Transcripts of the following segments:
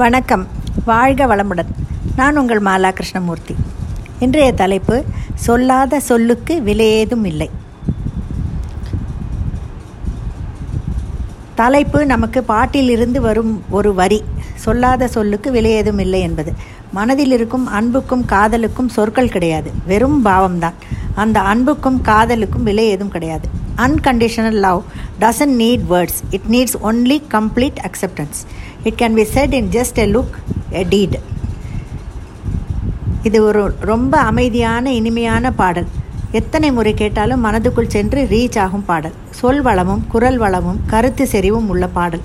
வணக்கம். வாழ்க வளமுடன். நான் உங்கள் மாலா கிருஷ்ணமூர்த்தி இன்றைய தலைப்பு சொல்லாத சொல்லுக்கு விலையேதும் இல்லை. தலைப்பு நமக்கு பாட்டிலிருந்து வரும் ஒரு வரி சொல்லாத சொல்லுக்கு விலையேதும் இல்லை என்பது. மனதில் இருக்கும் அன்புக்கும் காதலுக்கும் சொற்கள் கிடையாது. வெறும் பாவம்தான். அந்த அன்புக்கும் காதலுக்கும் விலை ஏதும் கிடையாது. Unconditional love doesn't need words it needs only complete acceptance it can be said in just a look a deed இது ஒரு ரொம்ப அமைதியான இனிமையான பாடல். எத்தனை முறை கேட்டாலும் மனதுக்குள் சென்று ரீச் ஆகும் பாடல். சொல் வளமும் குரல் வளமும் கருத்து செறிவும் உள்ள பாடல்.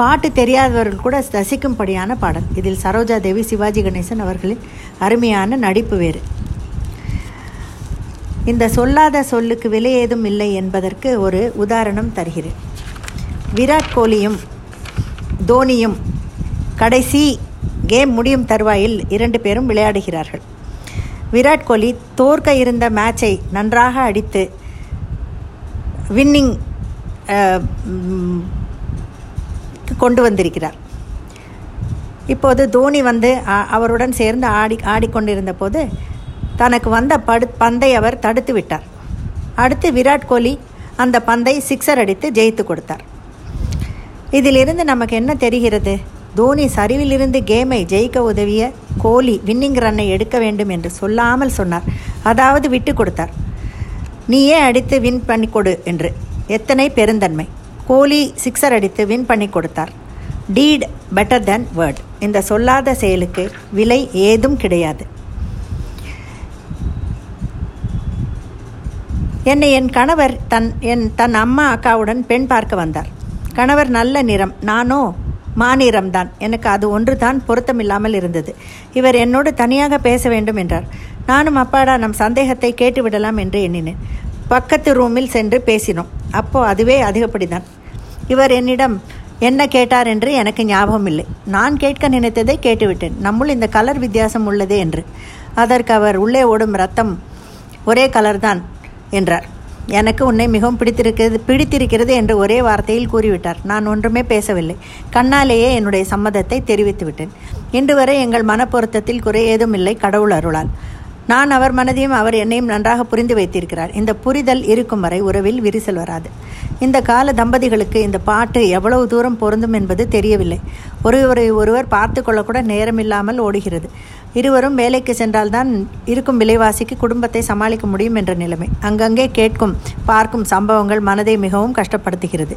பாட்டு தெரியாதவர்கள் கூட ரசிக்கும்படியான பாடல். இதில் சரோஜா தேவி சிவாஜி கணேசன் அவர்களின் அருமையான நடிப்பு வேறு. இந்த சொல்லாத சொல்லுக்கு விலை ஏதும் இல்லை என்பதற்கு ஒரு உதாரணம் தருகிறேன். விராட் கோலியும் தோனியும் கடைசி கேம் முடியும் தருவாயில் இரண்டு பேரும் விளையாடுகிறார்கள். விராட் கோலி தோற்க இருந்த மேட்சை நன்றாக அடித்து வின்னிங் கொண்டு வந்திருக்கிறார். இப்போது தோனி வந்து அவருடன் சேர்ந்து ஆடி ஆடிக்கொண்டிருந்த போது தனக்கு வந்த படு பந்தை அவர் தடுத்து விட்டார். அடுத்து விராட் கோலி அந்த பந்தை சிக்ஸர் அடித்து ஜெயித்து கொடுத்தார். இதிலிருந்து நமக்கு என்ன தெரிகிறது? தோனி சரிவிலிருந்து கேமை ஜெயிக்க உதவிய கோலி வின்னிங் ரன்னை எடுக்க வேண்டும் என்று சொல்லாமல் சொன்னார். அதாவது விட்டு கொடுத்தார். நீயே அடித்து வின் பண்ணி கொடு என்று. எத்தனை பெருந்தன்மை. கோலி சிக்ஸர் அடித்து வின் பண்ணி கொடுத்தார். Deed better than word. இந்த சொல்லாத செயலுக்கு விலை ஏதும் கிடையாது. என்னை என் கணவர் தன் என் தன் அம்மா அக்காவுடன் பெண் பார்க்க வந்தார். கணவர் நல்ல நிறம். நானோ? மாநிறம்தான் எனக்கு அது ஒன்று தான் பொருத்தமில்லாமல் இருந்தது. இவர் என்னோடு தனியாக பேச வேண்டும் என்றார். நானும் அப்பாடா நம் சந்தேகத்தை கேட்டுவிடலாம் என்று எண்ணினேன். பக்கத்து ரூமில் சென்று பேசினோம். அப்போ அதுவே அதிகப்படிதான். இவர் என்னிடம் என்ன கேட்டார்? என்று எனக்கு ஞாபகம் இல்லை. நான் கேட்க நினைத்ததை கேட்டுவிட்டேன். நம்முள் இந்த கலர் வித்தியாசம் உள்ளதே என்று. அதற்கு அவர் உள்ளே ஓடும் ரத்தம் ஒரே கலர்தான் என்றார். எனக்கு உன்னை மிகவும் பிடித்திருக்கிறது பிடித்திருக்கிறது என்று ஒரே வார்த்தையில் கூறிவிட்டார். நான் ஒன்றுமே பேசவில்லை. கண்ணாலேயே என்னுடைய சம்மதத்தை தெரிவித்துவிட்டேன். இன்று வரை எங்கள் மனப்பொருத்தத்தில் குறை ஏதும் இல்லை கடவுள் அருளால். நான் அவர் மனதையும் அவர் என்னையும் நன்றாக புரிந்து வைத்திருக்கிறார். இந்த புரிதல் இருக்கும் வரை உறவில் விரிசல் வராது. இந்த கால தம்பதிகளுக்கு இந்த பாட்டு எவ்வளவு தூரம் பொருந்தும் என்பது தெரியவில்லை. ஒருவரை ஒருவர் பார்த்து கொள்ளக்கூட நேரமில்லாமல் ஓடுகிறது. இருவரும் வேலைக்கு சென்றால்தான் இருக்கும் விலைவாசிக்கு குடும்பத்தை சமாளிக்க முடியும் என்ற நிலைமை. அங்கங்கே கேட்கும் பார்க்கும் சம்பவங்கள் மனதை மிகவும் கஷ்டப்படுத்துகிறது.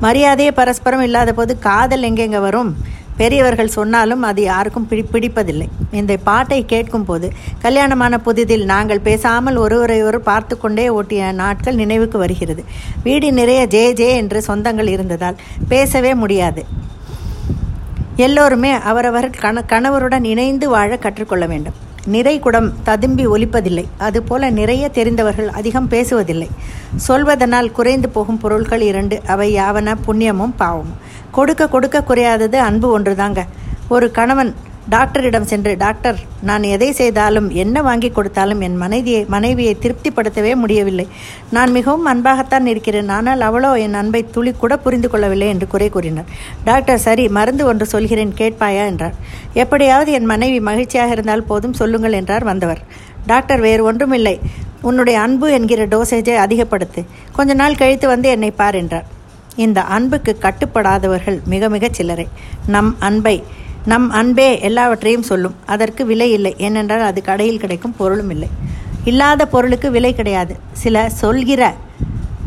மரியாதையே பரஸ்பரம் இல்லாத போது காதல் எங்கெங்க வரும்? பெரியவர்கள் சொன்னாலும் அது யாருக்கும் பிடி பிடிப்பதில்லை. இந்த பாட்டை கேட்கும் போது கல்யாணமான புதிதில் நாங்கள் பேசாமல் ஒருவரை ஒரு பார்த்து கொண்டே ஓட்டிய நாட்கள் நினைவுக்கு வருகிறது. வீடு நிறைய ஜே ஜே என்று சொந்தங்கள் இருந்ததால் பேசவே முடியாது. எல்லோருமே அவரவர் கண கணவருடன் இணைந்து வாழ கற்றுக்கொள்ள வேண்டும். நிறை குடம் ததும்பி ஒலிப்பதில்லை. அதுபோல நிறைய தெரிந்தவர்கள் அதிகம் பேசுவதில்லை. சொல்வதனால் குறைந்து போகும் பொருட்கள் இரண்டு அவை யாவன புண்ணியமும் பாவமும். கொடுக்க கொடுக்க குறையாதது அன்பு ஒன்றுதாங்க. ஒரு கணவன் டாக்டரிடம் சென்று டாக்டர் நான் எதை செய்தாலும் என்ன வாங்கி கொடுத்தாலும் என் மனைவியை மனைவியை திருப்திப்படுத்தவே முடியவில்லை. நான் மிகவும் அன்பாகத்தான் இருக்கிறேன். ஆனால் அவளோ என் அன்பை துளி கூட புரிந்து கொள்ளவில்லை என்று குறை கூறினார். டாக்டர் சரி மருந்து ஒன்று சொல்கிறேன் கேட்பாயா? என்றார். எப்படியாவது என் மனைவி மகிழ்ச்சியாக இருந்தால் போதும் சொல்லுங்கள் என்றார் வந்தவர். டாக்டர் வேறு ஒன்றுமில்லை. உன்னுடைய அன்பு என்கிற டோசேஜை அதிகப்படுத்து. கொஞ்ச நாள் கழித்து வந்து என்னை பார் என்றார். இந்த அன்புக்கு கட்டுப்படாதவர்கள் மிக மிக சிலரை. நம் அன்பை நம் அன்பே எல்லாவற்றையும் சொல்லும். அதற்கு விலை இல்லை. ஏனென்றால் அது கடையில் கிடைக்கும் பொருளும் இல்லை. இல்லாத பொருளுக்கு விலை கிடையாது. சில சொல்கிற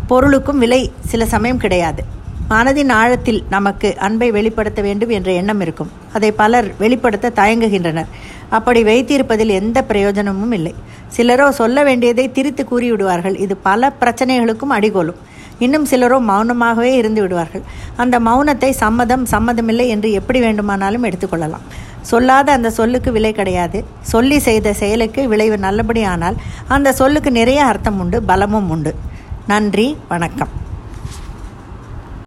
பொருளுக்கும் விலை சில சமயம் கிடையாது. மனதின் ஆழத்தில் நமக்கு அன்பை வெளிப்படுத்த வேண்டும் என்ற எண்ணம் இருக்கும். அதை பலர் வெளிப்படுத்த தயங்குகின்றனர். அப்படி வைத்திருப்பதில் எந்த பிரயோஜனமும் இல்லை. சிலரோ சொல்ல வேண்டியதை திரித்து கூறிவிடுவார்கள். இது பல பிரச்சனைகளுக்கும் அடிகோலும். இன்னும் சிலரோ மௌனமாகவே இருந்து விடுவார்கள். அந்த மௌனத்தை சம்மதம் சம்மதமில்லை என்று எப்படி வேண்டுமானாலும் எடுத்துக்கொள்ளலாம். சொல்லாத அந்த சொல்லுக்கு விலை கிடையாது. சொல்லி செய்த செயலுக்கு விளைவு நல்லபடியானால் அந்த சொல்லுக்கு நிறைய அர்த்தம் உண்டு பலமும் உண்டு. நன்றி வணக்கம்.